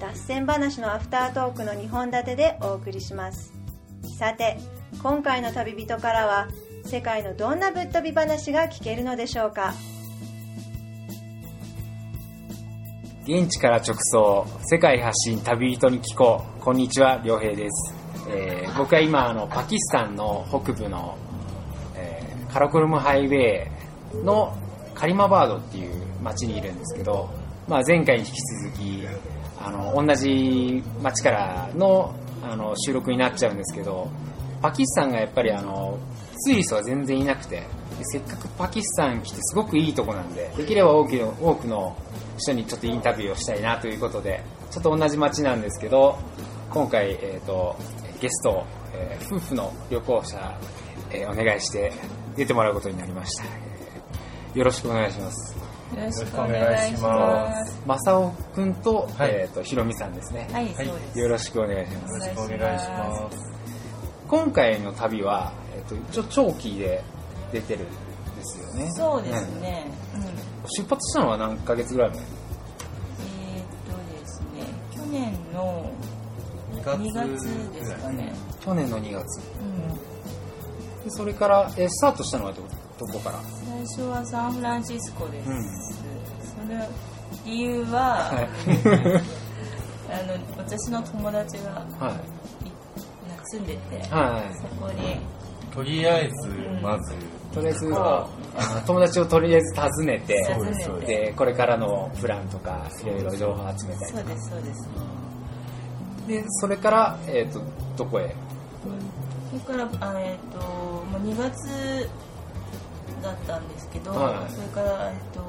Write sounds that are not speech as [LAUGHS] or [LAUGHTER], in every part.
脱線話のアフタートークの2本立てでお送りします。さて今回の旅人からは世界のどんなぶっ飛び話が聞けるのでしょうか？現地から直送世界発信旅人に聞こう。こんにちは良平です、えー僕は今あのパキスタンの北部の、えーカラコルムハイウェイのカリマバードっていう町にいるんですけど、まあ、前回に引き続きあの同じ町からのあの収録になっちゃうんですけどパキスタンがやっぱりあのツーリストが全然いなくてせっかくパキスタン来てすごくいいとこなんでできれば多くの多くの人にちょっとインタビューをしたいなということでちょっと同じ町なんですけど今回、えー、とゲスト、えー夫婦の旅行者、えーお願いして出てもらうことになりました、よろしくお願いします。よろしくお願いします。正雄くんと,、はいえー、とひろみさんですね、はい、そうです。よろしくお願いしますお願いしますお願いします今回の旅は、えー、と一応長期で出てるんですよねそうですね。うん。出発したのは何ヶ月ぐらい前？えーっとですね、去年の2 2月ですかね。去年の2月うん。でそれから、えースタートしたのはどどこから。最初はサンフランシスコです。うん。その理由は、は [LAUGHS] いあの私の友達がはい。住んでて、はい。そこに。とりあえずまずとりあえず友達をとりあえず訪ねて訪ねてそうでこれからのプランとかいろいろ情報を集めたりそうですそうです。でそれから、えー、とどこへ？それからあえっ、ともう2月だったんですけど、はい。それからえっ、と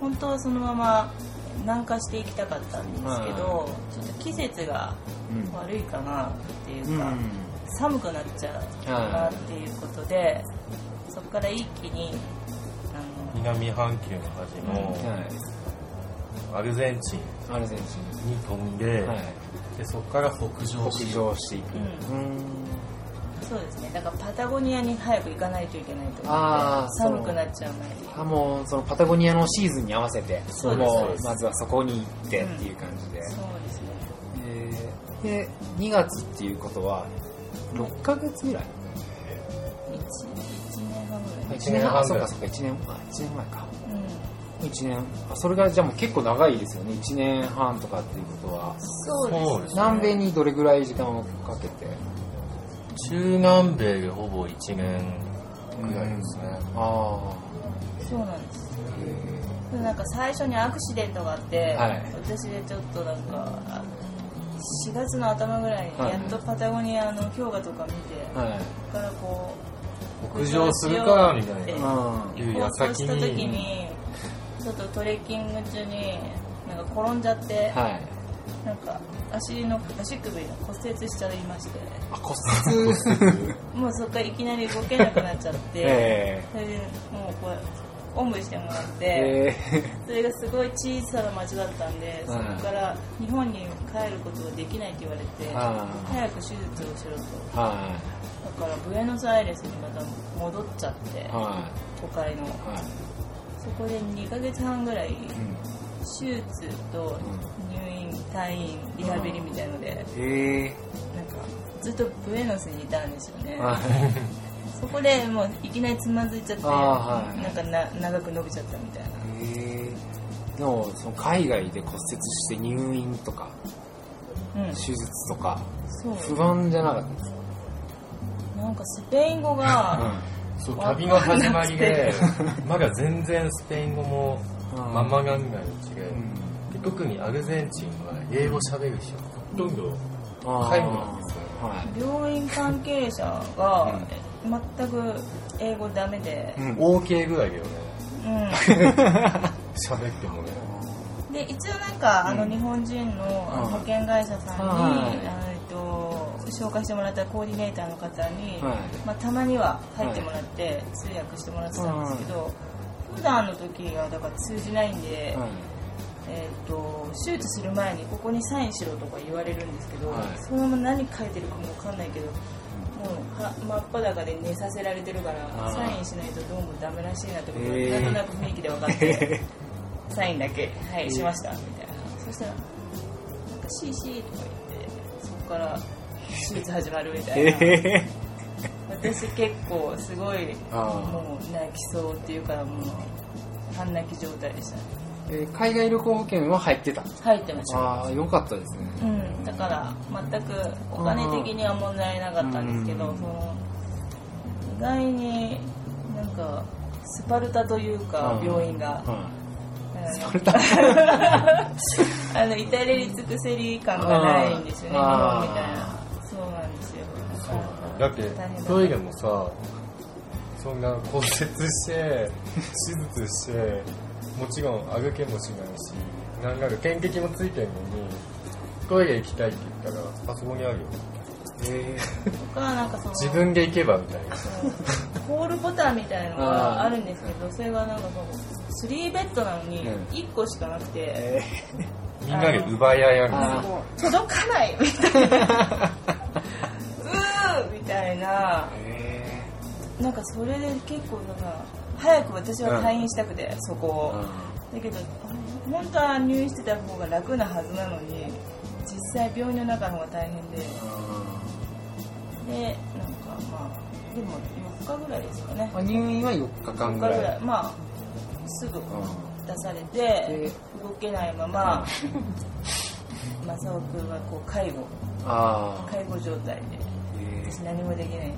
本当はそのまま南下していきたかったんですけど、はちょっと季節がうん悪いかなっていうか、うん。寒くなっちゃうかなっていうことで、そこから一気にあの南半球の端のはい。アルゼンチンアルゼンチに飛んで、ン、はい、でそこから北上し北上していく。うん。うんそうですね。だからパタゴニアに早く行かないといけないと思って寒くなっちゃう前にあもうそのパタゴニアのシーズンに合わせてそうです。もそうまずはそこに行ってっていう感じで、そうですね。えーで2月っていうことは6ヶ月ぐらい？1, 一年半ぐらい。1年半そうかそうか。1年あ一年前か。うん。1年。あそれがじゃあもう結構長いですよね。1年半とかっていうことは。そうそうですね。南米にどれぐらい時間をかけて？中南米でほぼ1年ぐらいですね、あそうなんです。なんか最初にアクシデントがあって、はい。私でちょっとなんか4月の頭ぐらいにはい。やっとパタゴニアの氷河とか見て、はい。そこからこう北上するかみたいうんなういうした時ににちょっとトレッキング中になんか転んじゃって、んはいなんか足の足首の骨折しちゃいまして。あ骨折。[LAUGHS] もうそこからいきなり動けなくなっちゃって、[LAUGHS] えそれでもうこれおんぶしてもらって、えそれがすごい小さな町だったんで、そこはいから日本に帰ることができないって言われて、あ早く手術をしろと。だからブエノスアイレスにまた戻っちゃって、都会の。そこで2ヶ月半ぐらいうん手術と入院退院リハビリみたいので、えなんかずっとブエノスにいたんですよね、そこでもういきなりつまずいちゃって、はい。なんかな長く伸びちゃったみたいな。えー、でもその海外で骨折して入院とかうん。手術とか不安じゃなかったですか、なんかスペイン語が、そう旅の始まりで [LAUGHS] まだ全然スペイン語もうんままがんがんで特にアルゼンチンは英語喋る人。ほとんどあー介護なんですよ。はい病院関係者が全く英語ダメで、うん。OK ぐらいだよね。うん。喋ってもね。で一応なんか、あのうん。日本人の保険会社さんに、はいえっと紹介してもらったコーディネーターの方に、はい。まあ、たまには入ってもらって、通訳してもらってたんですけど、普段の時はだから通じないんで、はいえー、と手術する前にここにサインしろとか言われるんですけど、はい。そのまま何書いてるかも分かんないけどもうは真っ裸で寝させられてるからサインしないとどうもダメらしいなってことがなんとなく雰囲気で分かって [LAUGHS] サインだけ「はいしました」みたいな。そしたら「なんか CC」とか言ってそこから手術始まるみたいな、え私結構すごいもう泣きそうっていうかもう半泣き状態でしたねー海外旅行保険は入ってた。入ってました。ああよかったですね。うん、だから全くお金的には問題なかったんですけど、うん。その意外になんかスパルタというかうん。病院が、はあのスパルタ？[LAUGHS] あの至れり尽くせり感がないんですよね日本みたいな。そうなんですよ。だってトイレもさそんな骨折して手術してもちろん歩けもしないしなんなら点滴もついてるのにトイレ行きたいって言ったらあそこにあるよ。えとかなんかその自分で行けばみたいな。コー。ルボタンみたいなのがあるんですけどそれがなんかその3ベッドなのにうん。1個しかなくて、えみんなで奪い合いある届かないみたいな [LAUGHS] うーみたいな。えなんかそれで結構なんか早く私は退院したくて、そこを、だけどあ本当は入院してた方が楽なはずなのに実際病院の中の方が大変で。でなんかまあでも4日ぐらいですかね。あ入院は4日間4日ぐぐらい。まあすぐう出されてで動けないまま正雄君はこう介護。介護状態でえ私何もできないんー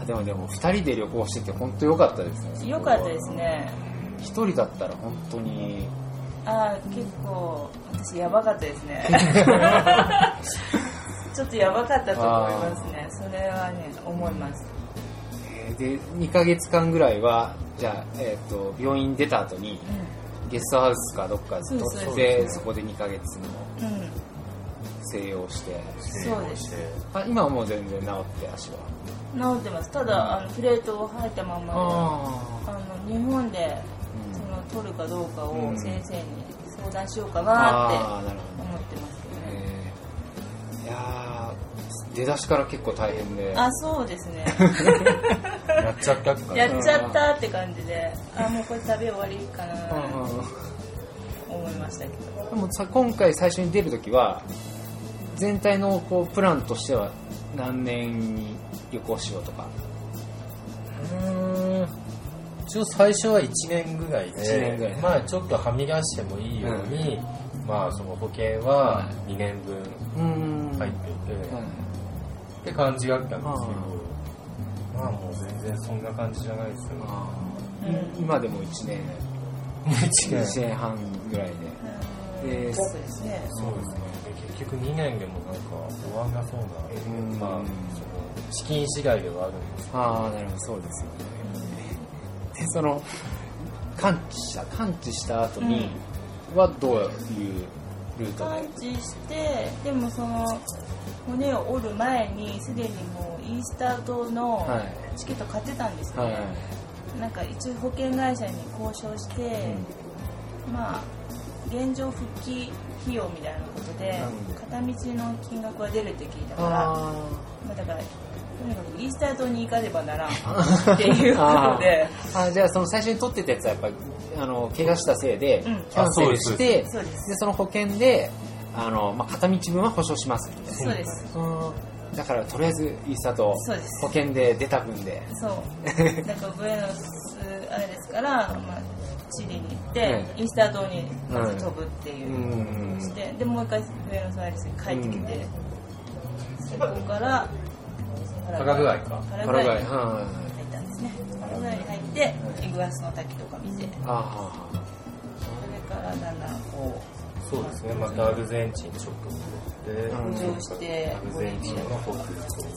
あでもでも2人で旅行してて本当良かったですねでよかったですね。1人だったら本当に。ああ結構私やばかったですね。[LAUGHS] ちょっとやばかったと思いますね。それはね思います。えーで2ヶ月間ぐらいはじゃあ、えー、と病院出た後にゲストハウスかどっかそうそう取ってそこで2ヶ月のうん、うん、静養してそうです。あ今はもう全然治って足は治ってます。ただあのプレートを入ったまんまでああの日本でうん。その取るかどうかをうん。先生に相談しようかあなって思ってますけどね。えー。いやー出だしから結構大変で。あそうですね。[LAUGHS] やっちゃったとかねやっちゃったって感じであもうこれ食べ終わりかなうんうん思いましたけど。でもさ今回最初に出るときは全体のこうプランとしては何年に旅行しようとか。うーん。一応最初は1年ぐらいで一年ぐらいまあちょっとはみ出してもいいように、まあその保険は2年分うん。入ってい。て、って感じだったんですけど、まあもう全然そんな感じじゃないですよ。ねあ。うんー今でも1年。もう1 1年年半ぐらいで。でそうですね。そうですね。で結局2年でもなんか終わんなそうな、うん。まあ資金次第ではあるんです。けどああなるほどそうですよね。でその完治した完治した後にはどういうルート完で、治してでもその骨を折る前にすでにもうイースター島のはい。チケット買ってたんですよね、はいなんか一応保険会社に交渉して、まあ現状復帰費用みたいなことで片道の金額は出るって聞いたからあまあ、だからとにかくイースター島に行かねばならん [LAUGHS] っていうことで。あー。じゃあその最初に取ってたやつはやっぱりあの怪我したせいでうん。キャンセルして、そうです。でその保険であの、まあ、片道分は保証しますみたいそうです。なうん。だからとりあえずイースターとそうです。保険で出た分で。そう。[LAUGHS] なんかブエノスあれですから、まあ、チリに行って、イースター島にまず飛ぶっていうして、でもう一回ブエノスアイレスに帰ってきて、そこからパラグアイか。パラグアイ。はい。ったんですね。パラグアイに入ってイグアスの滝とか見て。あそれからだんだんこそうですね。またアルゼンチン直行で、うんう浮上してアルゼンチンの北部と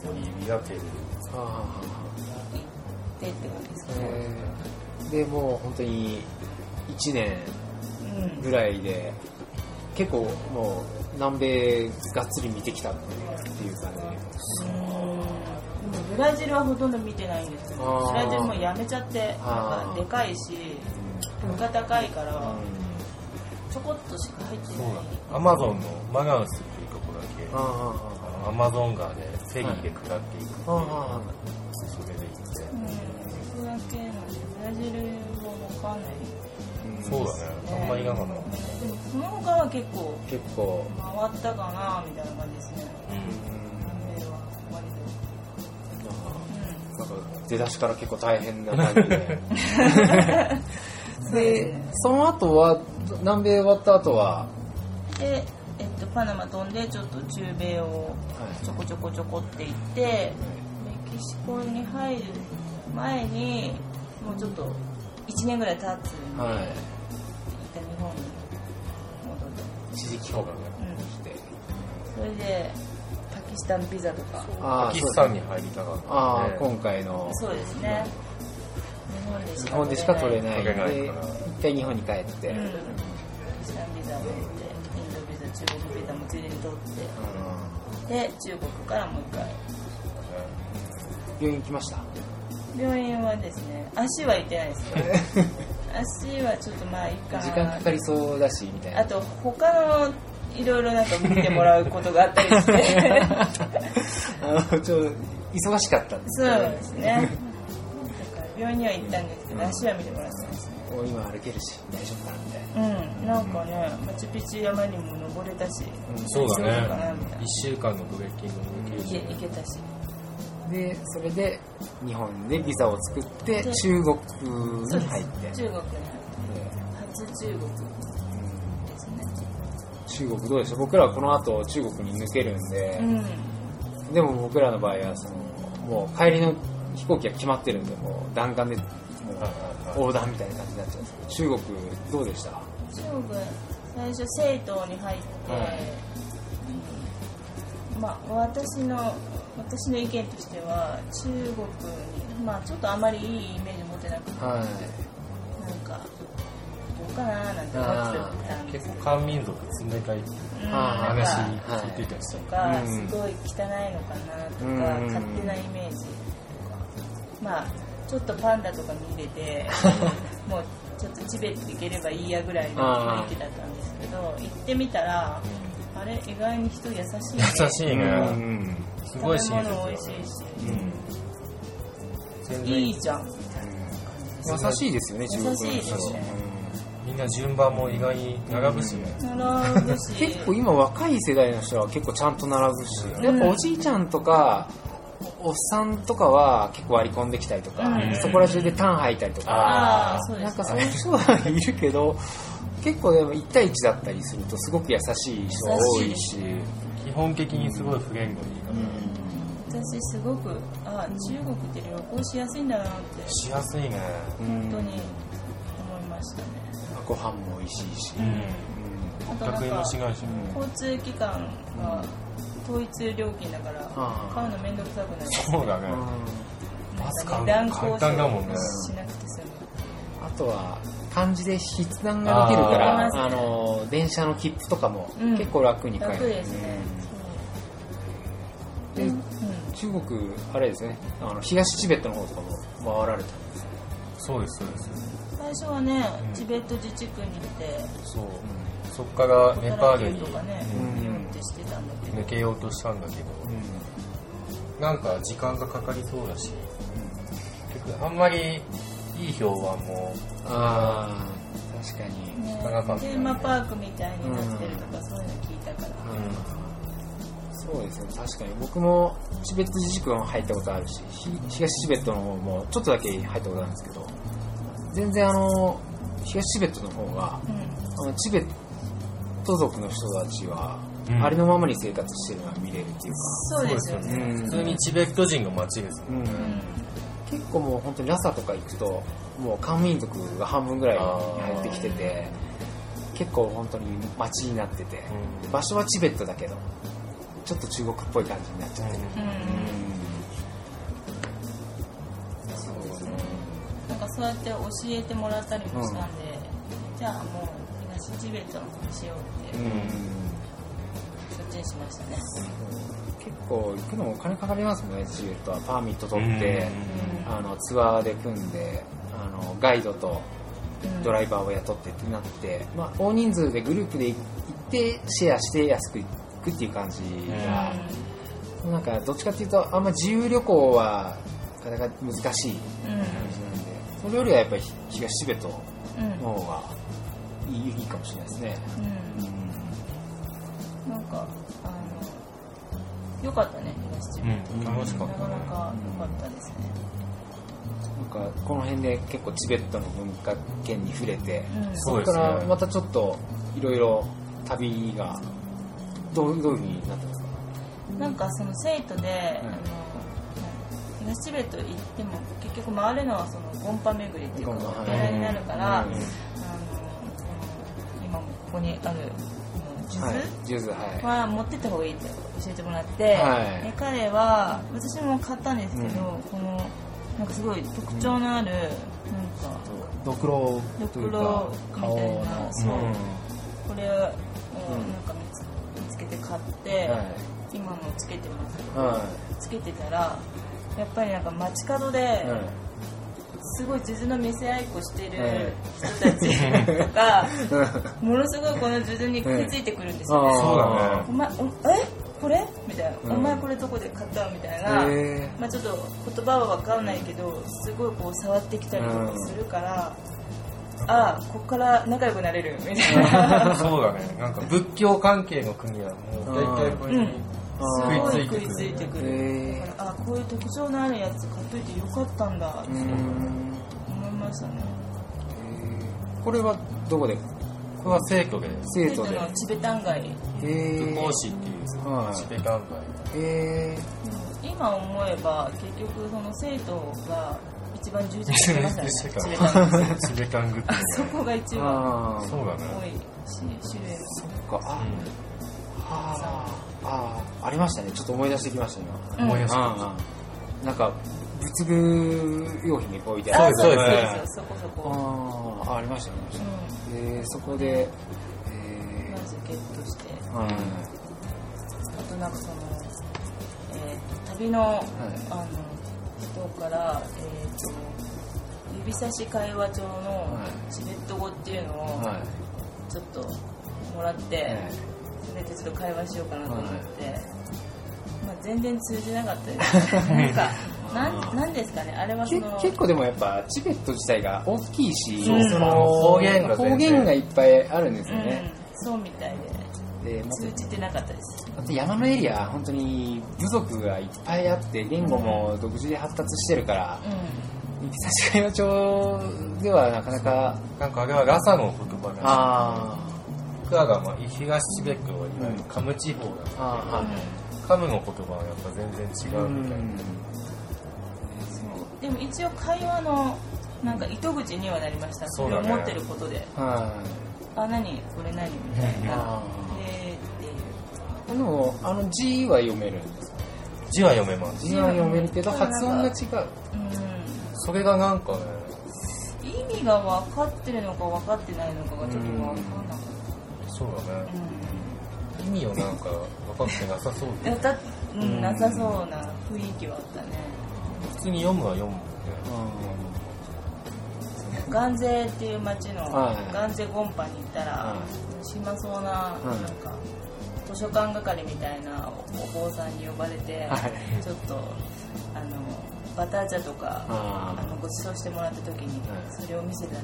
ボリビアペルー。行ってって感じでかでもう本当に1年うんぐらいで、結構もう南米がっつり見てきたっていう感じブラジルはほとんど見てないんですよあー。ブラジルもやめちゃってなんかでかいし物価高いからうちょこっとしか入ってない。アマゾンのマガウスっていうところだけアマゾン川でフェリーで下っていくっていうあああそれで行って。うん。それだけなんでブラジルはわかんない。そうだね。あんまりなかったでもその他は結構結構。回ったかなみたいな感じですね。南出だしから結構大変な感じで。う [LAUGHS] んでその後は南米終わった後は？で、えっと、パナマ飛んでちょっと中米をちょこちょこちょこって行ってメキシコに入る前にもうちょっと1年ぐらい経つんで、はい。一旦日本に戻って、一時帰国がうん、してそれでパキスタンビザとか。あパキスタンに入りたかった。ああね今回の。そうですね。日本でしか日本でしか取れいない。取れない一回日本に帰って、うん、パキスタンビザを取ってインドビザ中国ビザもついでに取って。で中国からもう一回。病院来ました？病院はですね足は行ってないです。よ [LAUGHS] 足はちょっとまあいいかな時間かかりそうだしみたいな。あと他のいろいろなんか見てもらうことがあったりして。あのちょっと忙しかったんですそうよですね。病院には行ったんですけど足は見てもらってないですね。もう今歩けるし大丈夫かなみたいなうんなんかねマチュピチュ山にも登れたしそうだ大丈夫かなみたいね1週間のブレッキングもできるし。ないけ行けたし。でそれで日本でビザを作ってで中国に入って。中国に入って。初中国中国どうでしょう？僕らはこの後中国に抜けるんで、うん。でも僕らの場合はそのもう帰りの飛行機が決まってるんでもう弾丸でもう横断みたいな感じになっちゃうんですけど中国どうでした？中国最初生徒に入って、はい。うん。まあ私の私の意見としては中国にまあちょっとあまりいいイメージ持てなくて、はいかななんて思ってた結構漢民族冷たいっていう話なんか聞いてたしとか、うんすごい汚いのかなとか、うん。勝手なイメージとか。まあちょっとパンダとか見れて [LAUGHS] もうちょっとチベット行ければいいやぐらいの雰囲気だったんですけど行ってみたらあれ意外に人優しいね。優しいね。うん。すごい親切食べ物美味しいし、全然。いいじゃん。優しいですよね中国の人。優しいですねみんな順番も意外に並ぶしね。並ぶし。結構今若い世代の人は結構ちゃんと並ぶし、やっぱおじいちゃんとかおっさんとかは結構割り込んできたりとか、うん。そこら中でターン吐いたりとか、うですなんかそういう人はいるけど結構でも1対1だったりするとすごく優しい人が多いし、基本的にすごい不言語でいいか私すごくあ中国って旅行しやすいんだなって。らしやすいね。うん。本当に思いましたね、ご飯も美味しいし、あと学園なんかもしないしね交通機関が統一料金だから買うのめんどくさくないそうだね。バス買うの簡単だもんね。渉しなくて済む。あとは漢字で筆談ができるからあの電車の切符とかもうん。結構楽に買える、楽ですね、でうん。中国あれですね。あの東チベットの方とかも回られたそうですそうです最初はね、うん。チベット自治区に行ってそう。そっからネパールにとかね、うん。ビヨンってしてたん。だけど抜けようとしたん。だけどなん。か時間がかかりそうだし結局あん。まりいい評判もああ確かにね聞かなかったねテーマパークみたいになってるとか、そういうの聞いたから、そうですね確かに僕もチベット自治区も入ったことあるしひ東チベットの方もちょっとだけ入ったことあるん。ですけど全然あの東チベットの方がうん。あのチベット族の人たちは、うん。ありのままに生活してるのが見れるっていうか、そうですよね。うん。普通にチベット人の街ですね。うん。うん。結構もう本当にラサとか行くともう漢民族が半分ぐらいに入ってきてて結構本当に街になってて、うん。場所はチベットだけどちょっと中国っぽい感じになっちゃってる、うんそうやって教えてもらったりもしたんで、じゃあもう皆チベットの方しようって、うんそっちにしましたね。結構行くのもお金かかりますもんねチベットはパーミット取って、うんあのツアーで組んであのガイドとうん。ドライバーを雇ってってなって、まあ、大人数でグループで行ってシェアして安く行くっていう感じが、なんかどっちかっていうとあんま自由旅行はなかなか難しい。感じなそれよりはやっぱり東チベットの方がいいいいかもしれないですね、うん。なんかあのよかったね東チベット、うん。楽しか。っなかなか良かったですね、なんかこの辺で結構チベットの文化圏に触れて、うん。そこからまたちょっといろいろ旅がどうどういうふうになったんですか？なんかその生徒で、うんあの東チベット行っても結局回るのはそのゴンパ巡りっていうかお寺になるから、うんあの今もここにある数珠、ジューズはい。は持ってった方がいいって教えてもらって、はい。で彼は私も買ったんですけど、うん。このなんかすごい特徴のある、なんかドクロドクロみたいなそう。うん。これをなん。うんか見つ見つけて買って、はい。今もつけてますけど、はつけてたらやっぱりなんか街角で、すごい数珠の見せ合いっこしてるはい人たちとか、ものすごいこの数珠に食いついてくるんですよね、そうだね。お前おえ？これ？みたいな、うん。お前これどこで買った？のみたいな、へまあ、ちょっと言葉は分かんないけどすごいこう触ってきたりとかするから、ああここから仲良くなれるみたいな。[LAUGHS] そうだね。なんか仏教関係の国はもう大体これにすごい食い食いついてくる。ついてくる。へだからあこういう特徴のあるやつ買っといてよかったんだ。って思いましたね。これはどこで？これは生徒で。生徒で。のチベタン街。へえ武法師っていうはい。チベタンへ今思えば結局その生徒が一番充実してましたね。チベたタン街。チベタングってあそこが一え番そうだね。多いし種類もそっか。ああありましたね。ちょっと思い出してきました今うん。思い出したああなんか仏具用品に置いてああるそうです。そうねですそこそこ。ああありましたありましたうえー、そこでんえまずゲットして。ー、はいあとなんかその、えー旅の,、あの人から、えー、と指差し会話帳のはい。チベット語っていうのをはい。ちょっともらって、えそれでちょっと会話しようかなと思って、はい。まあ、全然通じなかったです。[LAUGHS] なんかなんなんですかね？あれはそけの結構でもやっぱチベット自体が大きいし、そうその方言が方言がいっぱいあるんですようん。ね、そうみたいで。でま通じてなかったです。あと山のエリア本当に部族がいっぱいあって言語も独自で発達してるから、う指差し会話帳ではなかなかなんかあれはラサの言葉だし。あ僕らがまあ東チベットはいわゆるカム地方だーかあー、らカムの言葉はやっぱ全然違ううみたいな、んでも一応会話のなんか糸口にはなりました。それを持ってることで、はいあ何？これ何みたいな。あでっていうでもあの字は読めるんですか字は読めます。字は読めるけどうん発音が違う。うそれがなんかね。ん意味が分かってるのか分かってないのかがちょっと分かんなかっそうだね。た、意味をなんか分かってなさそうう。ん、なさそうな雰囲気はあったね。普通に読むは読むんでガンゼっていう町のはい。ガンゼゴンパに行ったらは暇そうななんか図書館係みたいなお坊さんに呼ばれてはい。ちょっとあのバター茶とかああのご馳走してもらった時にはい。それを見せたら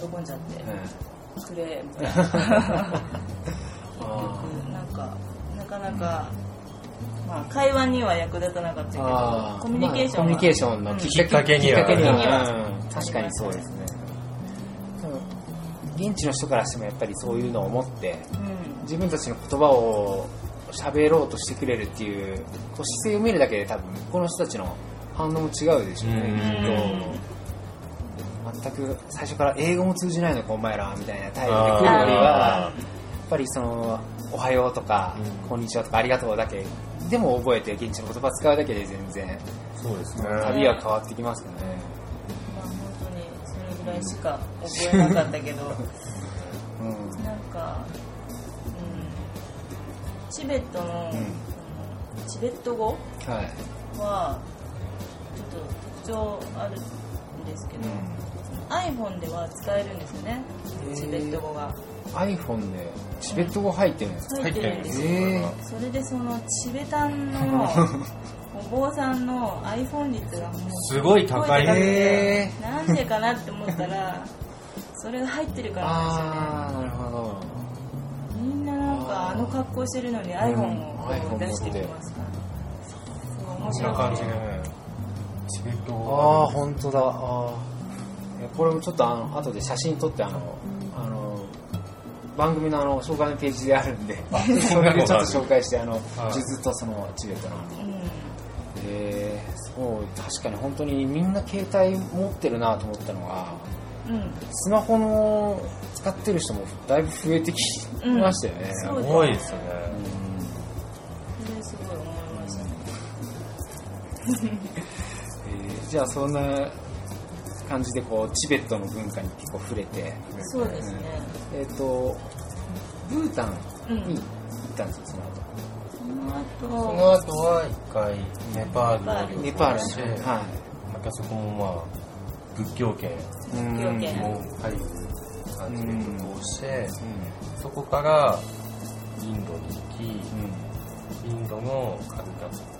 喜んじゃって。あくれみたいな。結局あなんかなかなかまあ会話には役立たなかったけどコミュニケーションは。まあコミュニケーションのうんききっかけには。きっかけには。はうん。確かにそうですね。現地の人からしてもやっぱりそういうのを持ってうん。自分たちの言葉を喋ろうとしてくれるっていう姿勢を見るだけで多分この人たちの反応も違うでしょうねうん。きっと全く最初から英語も通じないのかお前らみたいな態度で来るよりはやっぱりその「おはよう」とかうん「こんにちは」とか「ありがとう」だけでも覚えて現地の言葉使うだけで全然そうですね。旅は変わってきますよね。まあ本当にそれぐらいしか覚えなかったけどう [LAUGHS] うん。なんか、うん、チベットの、うん。チベット語？はい。はちょっと特徴あるんですけど、iPhone では使えるんですよね。チベット語が。iPhone でチベット語入ってるん。ですか入ってるんですよ、へそれでそのチベタンの [LAUGHS] お坊さんの iPhone 率がもうすごい高い。なんでかなって思ったら [LAUGHS] それが入ってるからなんですよね。ああなるほど。みんななんかあの格好してるのに iPhone を出してきますから。そう面こん白ない感じでね。チベットああ本当だ。ああこれもちょっとあの後で写真撮ってあのあの番組のあの紹介のページであるんで [LAUGHS] それでちょっと紹介してあのはい。地図とそのチベットの。うえー、そう確かに本当にみんな携帯持ってるなと思ったのがん、うん、スマホの使ってる人もだいぶ増えてきましたよね、そう多いですよね。それすごい思いました。ね [LAUGHS] えーじゃあそんな感じでこうチベットの文化に結構触れて。そうですね。えっ、とブータンに行ったんですよその後。そその後は一回ネパールをネパールして、に。はまたそこもまあ仏教圏い仏教圏も入る感じで旅行して、うそこからインドに行き、んインドのカルカッ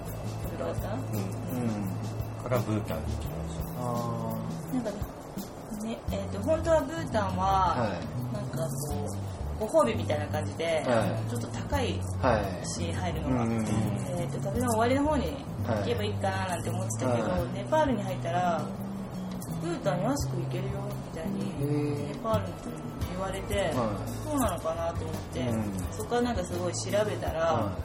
タ、うんうん。うん。からブータンに行きましあなんかねえー、と本当はブータンーは、はなんかこうご褒美みたいな感じで、はい。ちょっと高いし入るのが、えー、と旅の終わりの方に行けばいいかななんて思ってたけど、はい。ネパールに入ったらブータン安く行けるよみたいにへネパールの人に言われて、はそうなのかなと思って、うん。そこからなんかすごい調べたら、はなんか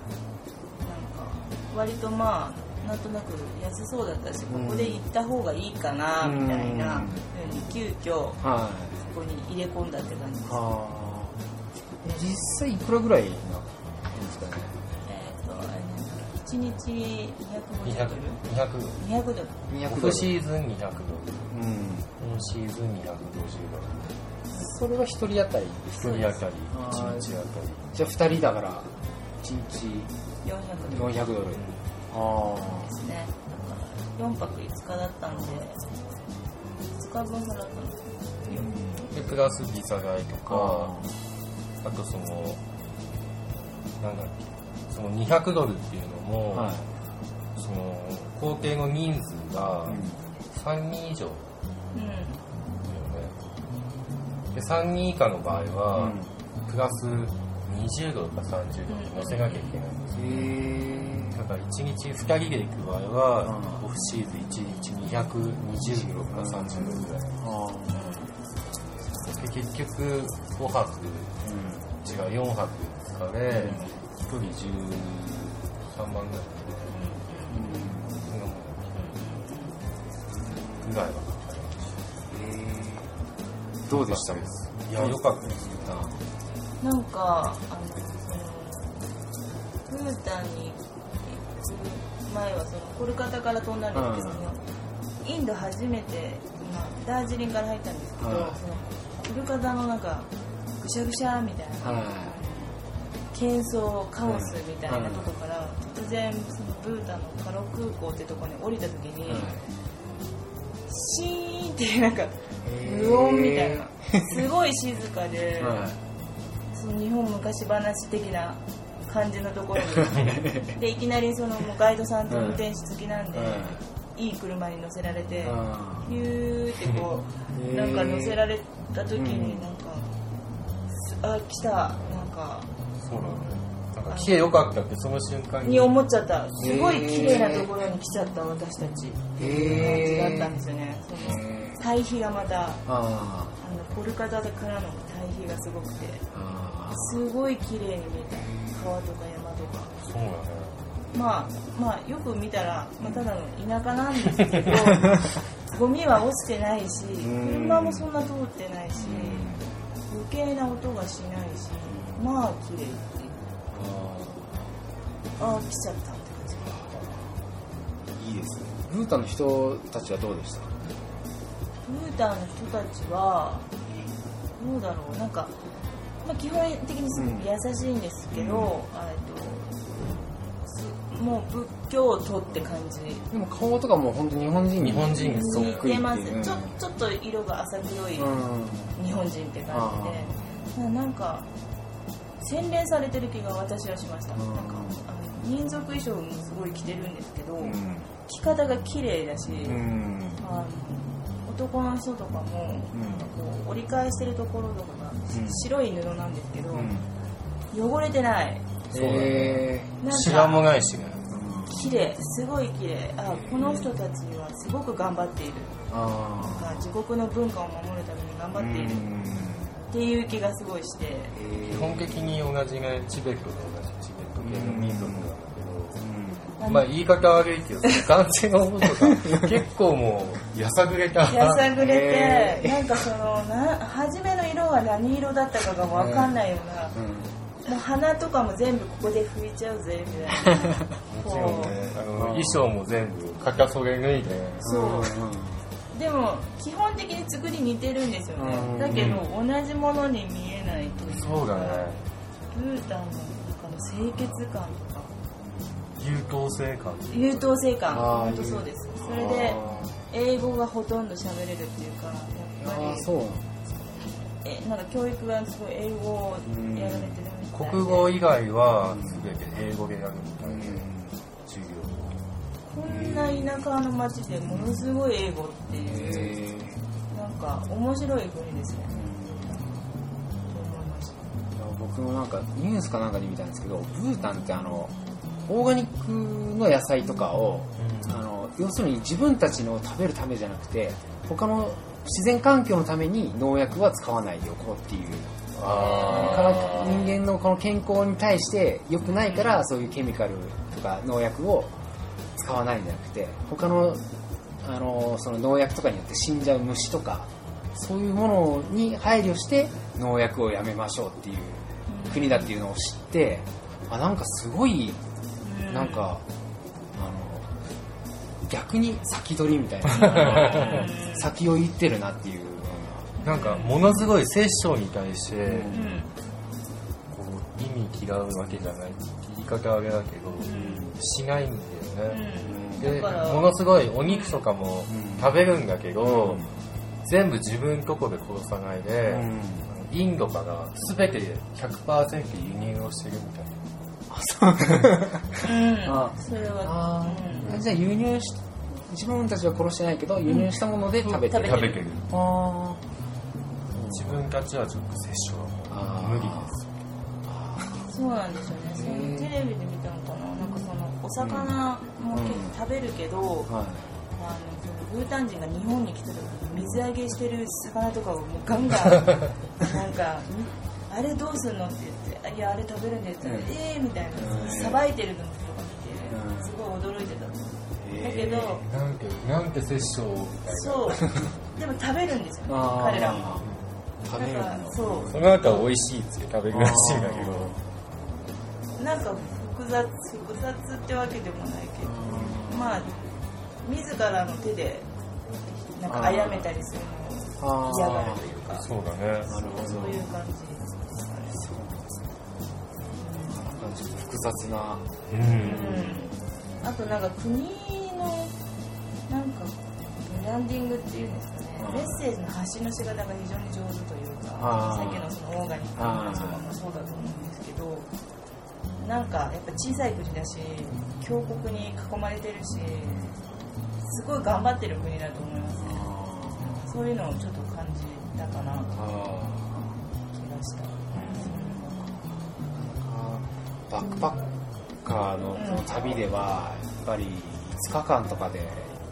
割とまあなんとなく安そうだったし、うんここで行った方がいいかなみたいなうん。ふうに急遽こい。はいこに入れ込んだって感じです。あ。ー実際いくらぐらいなんですかね？えっ、と1日250 200ドル？200 200ドル。オフ200ドル。シーズン200ドル。うん。オンシーズン250ドル。それは一人当たり一人当たり。あー1日当たりじゃあ2人だから1日400ドル。で400ドルあすね。だから4泊5日だったんで2日分払ったのでプラスビザ代とあかあとそのなんだっけその200ドルっていうのも、はい。その工程の人数がうん。3人以上。うん。ねで3人以下の場合は、プラス20ドルか30ドル乗せなきゃいけないんですよ。へだから1日2人で行く場合は、うん。オフシーズン1日220ドルから30ドルぐらい。あで結局5泊違う4泊5日で1人13万ぐらい。そん。ぐらいはかかりましどうでしたたいや良かったですなん。かあのブータンに行く前はそのコルカタから飛んだんですけども、インド初めて、まあ、ダージリンから入ったんですけど、はい。そのコルカタのなんかぐしゃぐしゃみたいな、は喧騒カオスみたいなとこから、突然そのブータンのカロ空港ってとこに降りた時に、い。シーンってなんか無音みたいなすごい静かで、はい。その日本昔話的な感じのところに [LAUGHS] でいきなりそのもうガイドさんと運転手付きなんで、いい車に乗せられて、あヒューってこうなんか乗せられた時にうんなんか、すあ来たなんかそうなんか来て良かったってその瞬間に。に思っちゃった。すごい綺麗なところに来ちゃった私たち。っていう感じだったんですよね。その対比がまたああのコルカタからの対比がすごくてあすごい綺麗に見えた川とか山とか。そうだね。まあまあよく見たら、まあ、ただの田舎なんですけど [LAUGHS] ゴミは落ちてないしん。車もそんな通ってないし余計な音がしないしまあ綺麗っていう。ああ来ちゃったって感じ。いいですね。ブータンの人たちはどうでした？ブータンの人たちはどうだろう。なんかまあ、基本的にすごく優しいんですけど、うん。えっとすもう仏教をとって感じ。でも顔とかも本当日本人日本人そっくり似てます、いうちょちょっと色が浅黒いうん。日本人って感じで、ななんか洗練されてる気が私はしました、うん。なんかあの民族衣装もすごい着てるんですけど、うん。着方が綺麗だし、うん。あの男の人とかも、こう折り返してるところとかが、うん。白い布なんですけど、うん。汚れてない。そうだね。へなんシワもかないしね。綺麗。すごい綺麗。あこの人たちはすごく頑張っている。なんか自国の文化を守るために頑張ーっている。っていう気がすごいして、基本的に同じねチベットと同じチベット系の民族なんだけど、うんまあ言い方悪いけど [LAUGHS] 男性の方とか結構もうやさぐれた。やさぐれへてなんかそのな初めの色は何色だったかが分かんないような、もう鼻とかも全部ここで拭いちゃうぜみたいな。もちろんね。あの衣装も全部肩袖脱いでそう。でも基本的に作り似てるんですよね、うん。だけど同じものに見えないという。かそうだね。ブータンの清潔感。とか優等生感。優等生感。本当そうです。それで英語がほとんど喋れるっていうかやっぱり。そうえなんか教育がすごい英語をやられてるみたいで。国語以外は全て英語でやるみたいで授業。こんな田舎の町でものすごい英語っていうなんか面白い国ですね。僕もなんかニュースかなんかで見たんですけどブータンってあのオーガニックの野菜とかをあの要するに自分たちの食べるためじゃなくて他の自然環境のために農薬は使わないでおこうっていう。あから人間のこの健康に対して良くないからそういうケミカルとか農薬を使わないんじゃなくて他のあのその農薬とかによって死んじゃう虫とかそういうものに配慮して農薬をやめましょうっていう国だっていうのを知ってあなんかすごいうんなんか、あの逆に先取りみたいな。[LAUGHS] 先を言ってるなっていう。なんかものすごい殺生に対してうん。うんこう意味嫌うわけじゃない言い方あれだけどしないんだよね。でだからものすごいお肉とかもうん。食べるんだけど、うん。全部自分とこで殺さないで、インドから全て100%輸入をしてるみたいうん。あそれはあう。んー。じゃあ輸入し自分たちは殺してないけど輸入したもので食べてる、な食べてる。あ自分たちはちょっと殺生は無理です。そうなんですよね。それへーテレビで見たのかななんかそのお魚も結構食べるけど、ーはい。あのそのブータン人が日本に来た時に水揚げしてる魚とかをもうガンガン [LAUGHS] なんか「あれどうすんの?」って言って「いやあれ食べるんで」って言ったら「うんええー」みたいうん。なさばいてるのとかうん見てすごい驚いてただけへどなんてなんて殺生そう。でも食べるんですよねあー。彼らも食べるんだそう。その後は美味しいっつって食べるらしいんだけど。なんか複雑複雑ってわけでもないけどまあ自らの手でなんか殺めたりするのを嫌がるというかそうだね。なるほど。そういう感じ複雑な。ううん。んあとなんか国のなんかブランディングっていうんですかね。うん。メッセージの発信の仕方が非常に上手というかさっきのそのオーガニックのそもそうだと思うんですけどなんかやっぱ小さい国だし強国に囲まれてるしすごい頑張ってる国だと思いますね。そういうのをちょっと感じたかなあ気がした。ーバックパッカーの旅ではやっぱり5日間とかで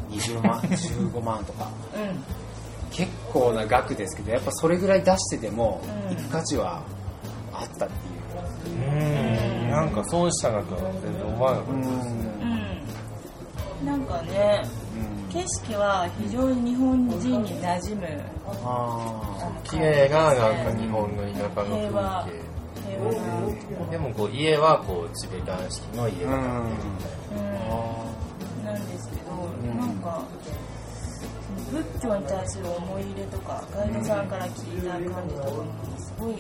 20万 [LAUGHS] 15万とか。うん。結構な額ですけどやっぱそれぐらい出してでもうん。行く価値はあったっていう。うん。なんか損したなとは全然思わなかったです。ねうん。なんかね景色は非常に日本人に馴染むあ綺麗ななんか日本の田舎の風景でもこう家はこうチベタン式の家ーうん。が建ってるうん。なん。ですけど、ん。なん。か仏教に対する思い入れとかガイドさん。から聞いた感じとかもすごい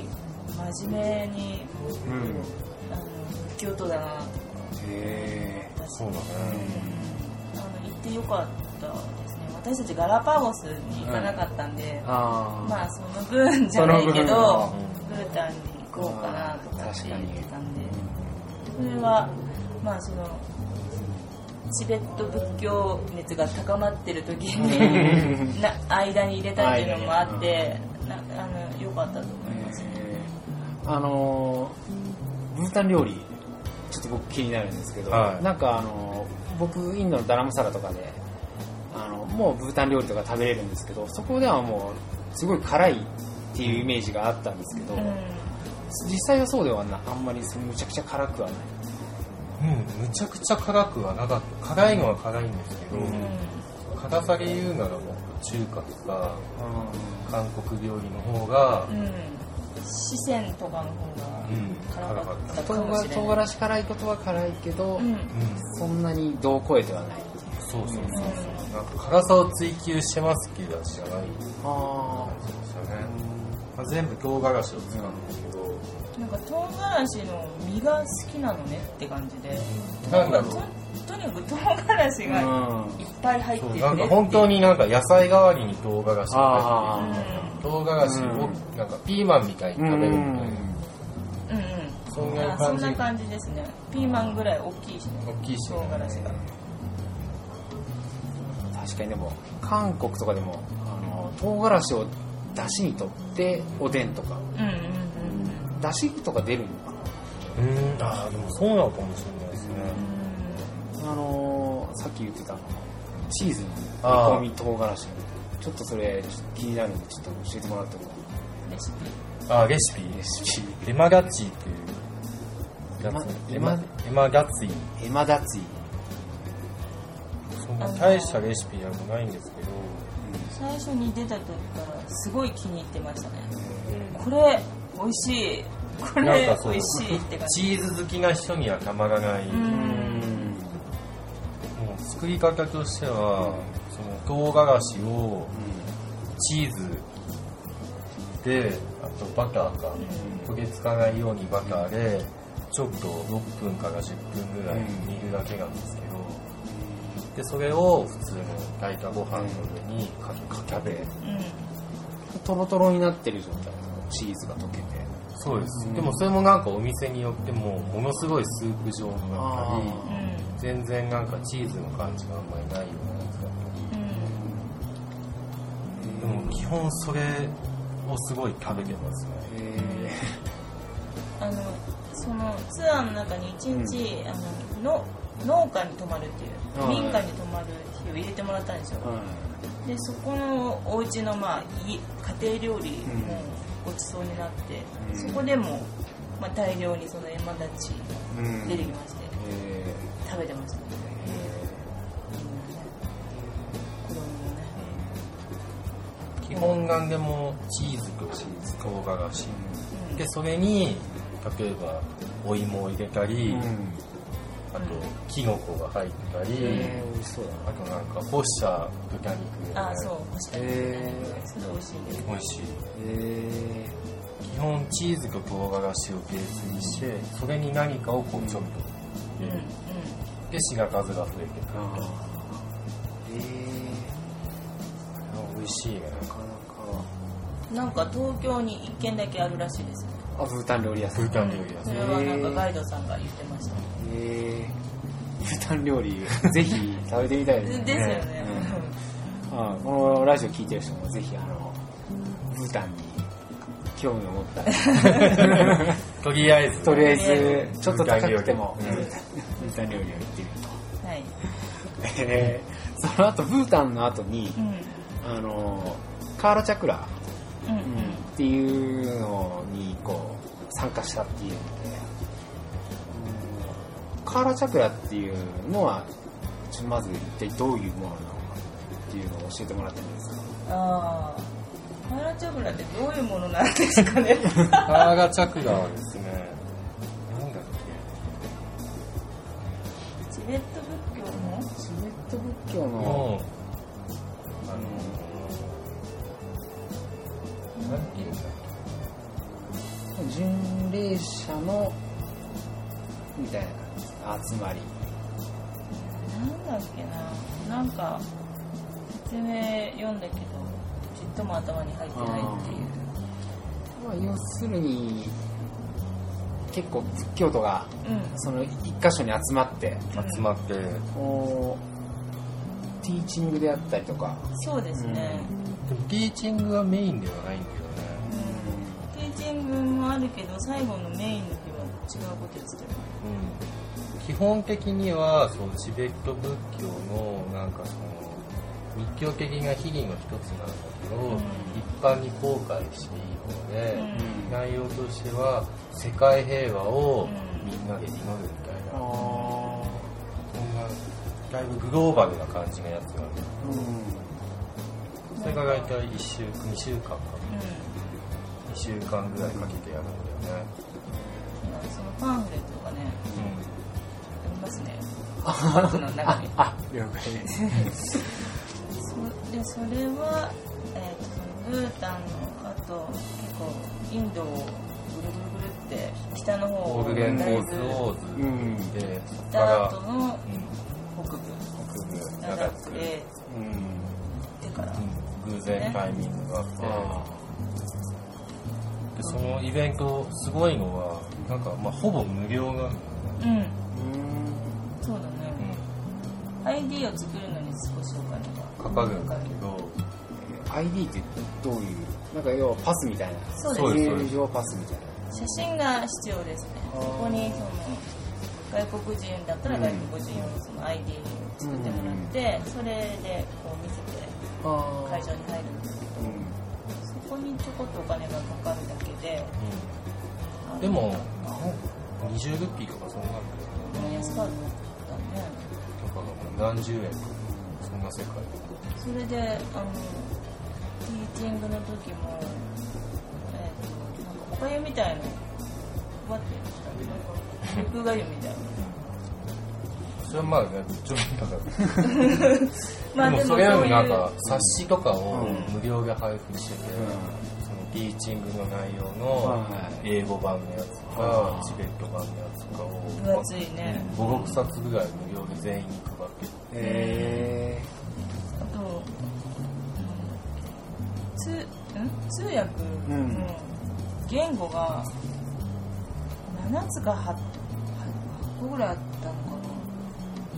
真面目にうん。あの仏教徒だなとかへ私そうだねあの行ってよかったですね私たちガラパゴスに行かなかったん。で、ああまあその分じゃないけどブータンにこうかなとか。って言確かにってたんでそれはまあそのチベット仏教熱が高まってる時にな間に入れたっていうのもあってなあの良かったと思います、えーあのーブータン料理ちょっと僕気になるんですけど、はい。なんかあのー僕インドのダラムサラとかであのもうブータン料理とか食べれるんですけどそこではもうすごい辛いっていうイメージがあったんですけど、うん実際はそうではなあんまりむちゃくちゃ辛くはない。うんむちゃくちゃ辛くはなかった。辛いのは辛いんですけど、辛さで言うならもっと中華とか韓国料理の方が、うん、うん、四川とかの方が辛かったか唐もしれな唐辛子辛いことは辛いけど、うん。うん。そんなに度を超えてはない。そうそうそうそう、なんか辛さを追求してますっていうやつじゃない。あ感じですよね、まあ、全部唐辛子を使うんだけど、なんか唐辛子の実が好きなのねって感じで、なんだろう。ととにかく唐辛子がいっぱい入ってるね。なんか本当になんか野菜代わりに唐辛子があ入ってて。う唐辛子をなんかピーマンみたいに食べるみたいな、んうん。うんそんな感じんな感じですね。ピーマンぐらい大きいしね。大きいし、唐辛子が。確かにでも韓国とかでもあの唐辛子を出汁にとっておでんとか。うん出汁とか出るのかうん。ああでもそうなのかもしれないですね、なあのさっき言ってたあのチーズの煮込み唐辛子ちょっとそれ気になるんでちょっと教えてもらってもレシピあレシピ。レシピ。エマガッチーっていうやつ。エエママエマエマガッツィエマダツイ。そんな大したレシピでもないんですけど、最初に出た時からすごい気に入ってましたね。うん。これ美味しい。こなんれかそう美味しいって感じ。チーズ好きな人にはたまらない、うん。もう作り方としてはその唐辛子をチーズであとバターか焦げつかないようにバターでちょっと6分から10分ぐらい煮るだけなんですけどでそれを普通の炊いたご飯の上にかかけて。うん。トロトロになってる状態チーズが溶けて。そうです、うん。でもそれもなんかお店によってもものすごいスープ状になったりあ全然なんかチーズの感じがあんまりないようなやつだったり。うん。うんでも基本それをすごい食べてますね。えあのそのツアーの中に一日、あのの農家に泊まるっていうはい。民家に泊まる日を入れてもらったんですよ、ーはい。でそこのお家のまあい家庭料理うん。もごちそうになって、うん。そこでも、まあ、大量にそのエマダチうん。出てきまして、え食べてましたね。子供もね基本なんでもチーズと唐辛子。うん。でそれに例えばお芋を入れたり、あとキノコが入ったり、えー美味しそうだあとなんか干した豚肉あそう。干したえそれ美味しいです。美味しい。え基本チーズと唐辛子をベースにしてそれに何かをこうちょっとうん。入れる、で品数が増えてくるあー。え美味しいねーなか。なかうんなんか東京に一軒だけあるらしいですねあブータン料理屋さん。ブータン料理屋さん。それはなんかガイドさんが言ってました。えー、ブータン料理 [LAUGHS] ぜひ食べてみたいですね。ですよね。あこのラジオ聞いてる人もぜひあのブータンに興味を持ったら。[LAUGHS] とりあえずとりあえずちょっと高くてもうん。ブータン料理を行ってみるはい。と、えーその後ブータンの後にうん。あのカーラチャクラうんうん。っていうのにこう参加したっていうので、うん。カーラチャクラっていうのはまず一体どういうものなのかっていうのを教えてもらってもいいですか？ああカーラチャクラってどういうものなんですかね？カーガチャクラはですね。なんだっチベット仏教の？チベット仏教の巡礼者のみたいな集まり。なんだっけな。なんか説明読んだけどちっとも頭に入ってないっていう。まあ、要するに結構仏教徒がうん。その一箇所に集まって集まって、こうティーチングであったりとか。そうですね、でもティーチングがメインではないんだよあるけど最後のメインの日は違うこと言ってたようん基本的にはそうチベット仏教のなんかその密教的な秘儀の一つなんだけど、うん。一般に公開していいので、うん。内容としては世界平和をうん。みんなで祈るみたいな、あそんなだいぶグローバルな感じのやつなんだよーそれが大体1週2週間かう2週間ぐらいかけてやるんだよね、んそのパンフレットがねありますね。の中に。あ了解そでそれは、えー、とブータンのあと結構インドをぐるぐるぐるって北の方をオールレンコだいぶーズオーうんズでそこ行っからた後のうん北部北部長長くくてうん。行ってから、うん。偶然タイミングがあって、そのイベントすごいのはなんか、まあ、ほぼ無料なんだよね、うん。ーうん。そうだね、ID を作るのに少しお金がか。かるんだけど ID ってどういうなんか要はパスみたいな。そうです。そうですメール上パスみたいな。写真が必要ですね。あー。そこにその外国人だったら外国人のその ID を作ってもらって、それでこう見せてあ会場に入るんですけど。そこにちょこっとお金がかかるだけであのでも20ルピーとかそんな安かったねだから何十円とかそんな世界。それであのティーチングの時も、えー、となんかおかゆみたいの配ってきた僕がゆみたいな [LAUGHS] それはまあねちょっとだか。ら [LAUGHS] まあでもそれよりなんそういう。か冊子とかをうん。無料で配布してて、うん。そのティーチングの内容のはい英語版のやつとかチベット版のやつとかを分厚いね。56冊ぐらい無料で全員に配ってるえあと、通ん？通訳うんの言語が7つか 8, 個ぐらいあったの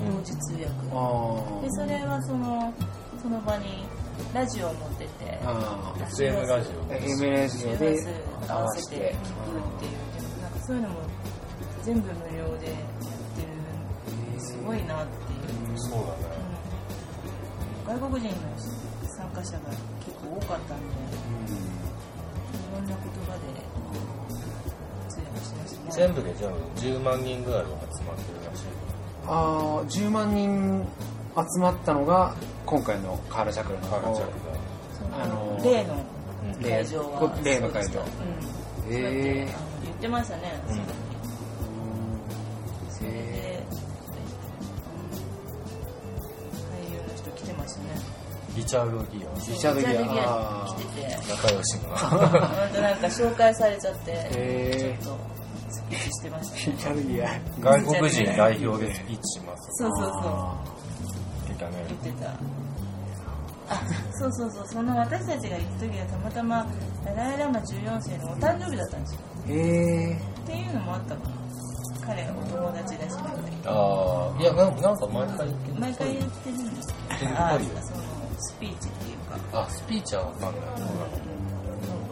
同時通訳でそれはそのその場にラジオを持っててあ SM ラジオ。M ラジオで合わせて聞くっていうなんかそういうのも全部無料でやってるすごいなっていう、そうだね。うん。外国人の参加者が結構多かったんでいろんな言葉で通訳しましたね。全部でじゃあ10万人ぐらいは集まってるらしいああ10万人集まったのが今回のカール・チャクラのカールチャクそのあのー例のうん。会場は。こ例の会場。そうん。そうやってへあの言ってましたね、うんそれで、へあの俳優の人来てましたね。リチャード・ギア。リチャードギア。来てて。仲良しの。[LAUGHS] またなんか紹介されちゃってへー。ちょっとしてました [LAUGHS] リチャードギア。外国人代表でスピーチします。そうそうそう。あって言ったね。言ってた。あそうそうそう。その私たちが行った時はたまたまダライ・ラマ14世のお誕生日だったんですよ。ーへえっていうのもあったかな。彼がお友達だしああいやなんなんか毎回言ってる。毎回やってるんです言ってるっあぽいよ。そのスピーチっていうか。あスピーチはわかんない。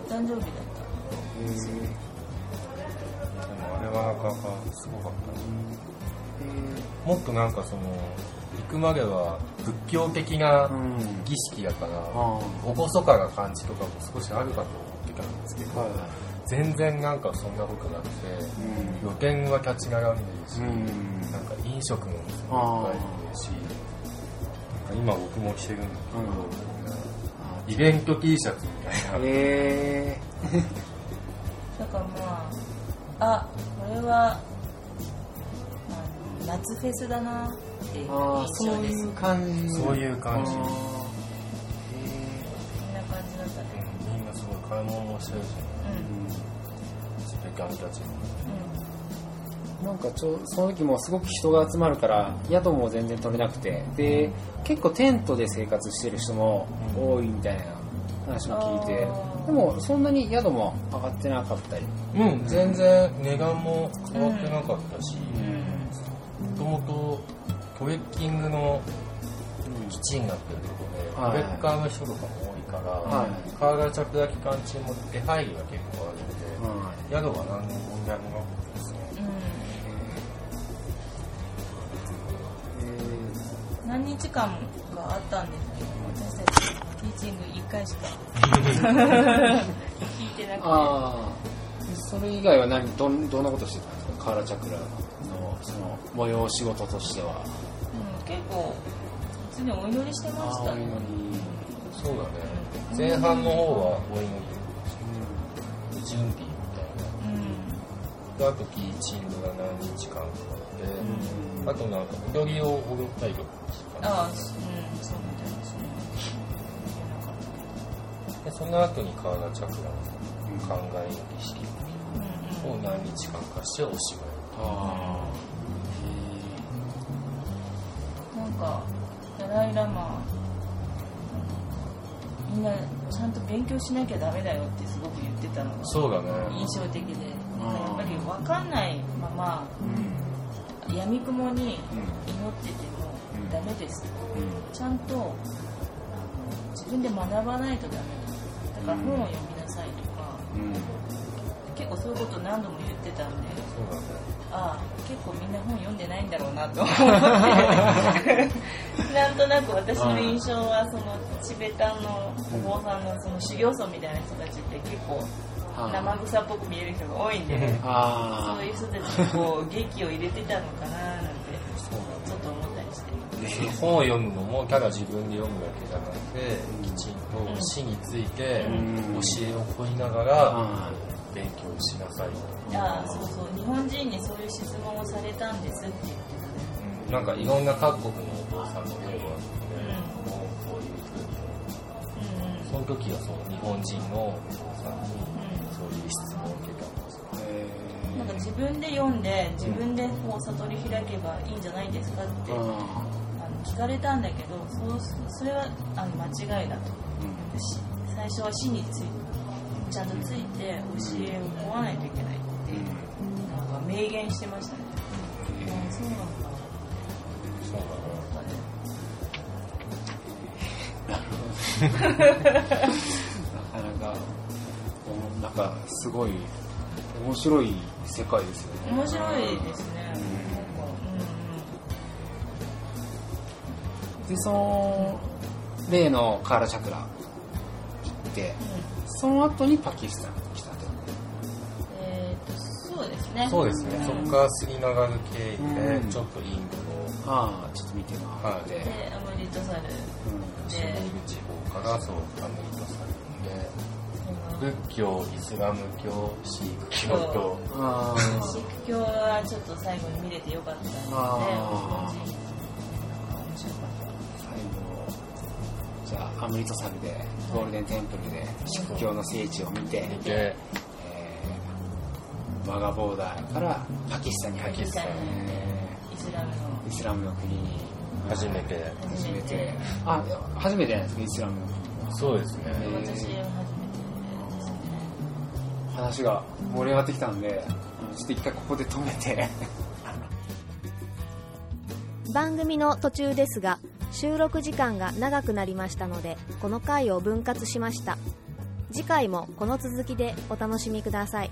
お誕生日だったでもあれはなかなかすごかった。ねもっとなんかその行くまでは仏教的なうん儀式だからあ厳かな感じとかも少しあるかと思ってたんですけど、はい全然なんかそんなことなくてうん。露店は立ち並んでるし、うんなんか飲食もいっぱいいるしなんか今僕も着てるんだけど、イベント T シャツみたいな、へえだからまああこれはあの夏フェスだなっていう印象です。そういう感じ。そういう感じ。あー。へこんな感じだったね。うんみんなすごい買い物もしてるしうん。チベッてあの人たちなんかちょその時もすごく人が集まるから宿も全然取れなくて。で結構テントで生活してる人も多いみたいな話も聞いて。あーでもそんなに宿も上がってなかったり。うん。全然値段も変わってなかったし。もともとトレッキングの基地になってるところで、はい。トレッカーの人とかも多いから、はい。体着座期間中も出入りが結構あるのはで、宿は何の問題もなかったですね。うん。何日間があったんですティーチング1回しか [LAUGHS] 聞いてなくて。ああそれ以外は何？どんどんなことしてたんですか？カーラチャクラのその催し事としては。うん、結構普通にお祈りしてましたね。ああお祈り。そうだね。前半の方はお祈り。準備みうん。たいなであとキーチングが何日間かあって、あとなんか踊りを踊ったりとかしたああうんそうでその後にカチャクラの考えの儀を何日間かしておしまいあなんかダライ・ラマみんなちゃんと勉強しなきゃダメだよってすごく言ってたのがそうだね。印象的で。やっぱり分かんないままあうん。やみくもに祈うん。っててもうん。ダメですうん。ちゃんと自分で学ばないとダメ。だから本を読みなさいとか。うん結構そういうこと何度も言ってたんで。そうああ結構みんな本読んでないんだろうなと思って。[LAUGHS] なんとなく私の印象はそのチベタンのお坊さんのその修行僧みたいな人たちって結構あ生臭っぽく見える人が多いんであそういう人たちにこう劇を入れてたのかななんてちょっと思ったりして。本を読むのもただ自分で読むだけじゃなくてきちんと死についてうん。教えを乞いながらあ勉強しなさい。ああそうそう日本人にそういう質問をされたんですって言ってうんなんかいろんな各国のお父さんの例があってうん。もうこういうふうに。たうん。その時はその日本人のお父さんにうんそういう質問を受けたんですよへなんか自分で読んで自分でこう悟り開けばいいんじゃないですかって、聞かれたんだけどそうそれはあの間違いだと。し最初は死についちゃんとついて教えを追わないといけないってなんか明言してましたね、うん、そうなんだそうなかなかうんなんかすごい面白い世界ですよね。面白いですね、なんか。でその例のカーラチャクラてその後にパキスタンに来たと。えー、とそうですね。そうですね。そこからスリナガル経由でうん。ちょっとインドのああちょっと見て回って、でアムリトサル。うん。シモイル地方からそうアメリカされて仏教イスラム教シーク教。とあシーク教はちょっと最後に見れてよかったので。日あムリトサルでゴールデンテンプルでシーク教の聖地を見て、えー、ワガボーダーからパキスタンに入ってパキスタンにえたイスラムの。ーイスラムの国に初めて。初めて。あ初めてじゃないですかイスラムの国。そうですね。えー話が盛り上がってきたんでちょっと一回ここで止めて。番組の途中ですが収録時間が長くなりましたのでこの回を分割しました。次回もこの続きでお楽しみください。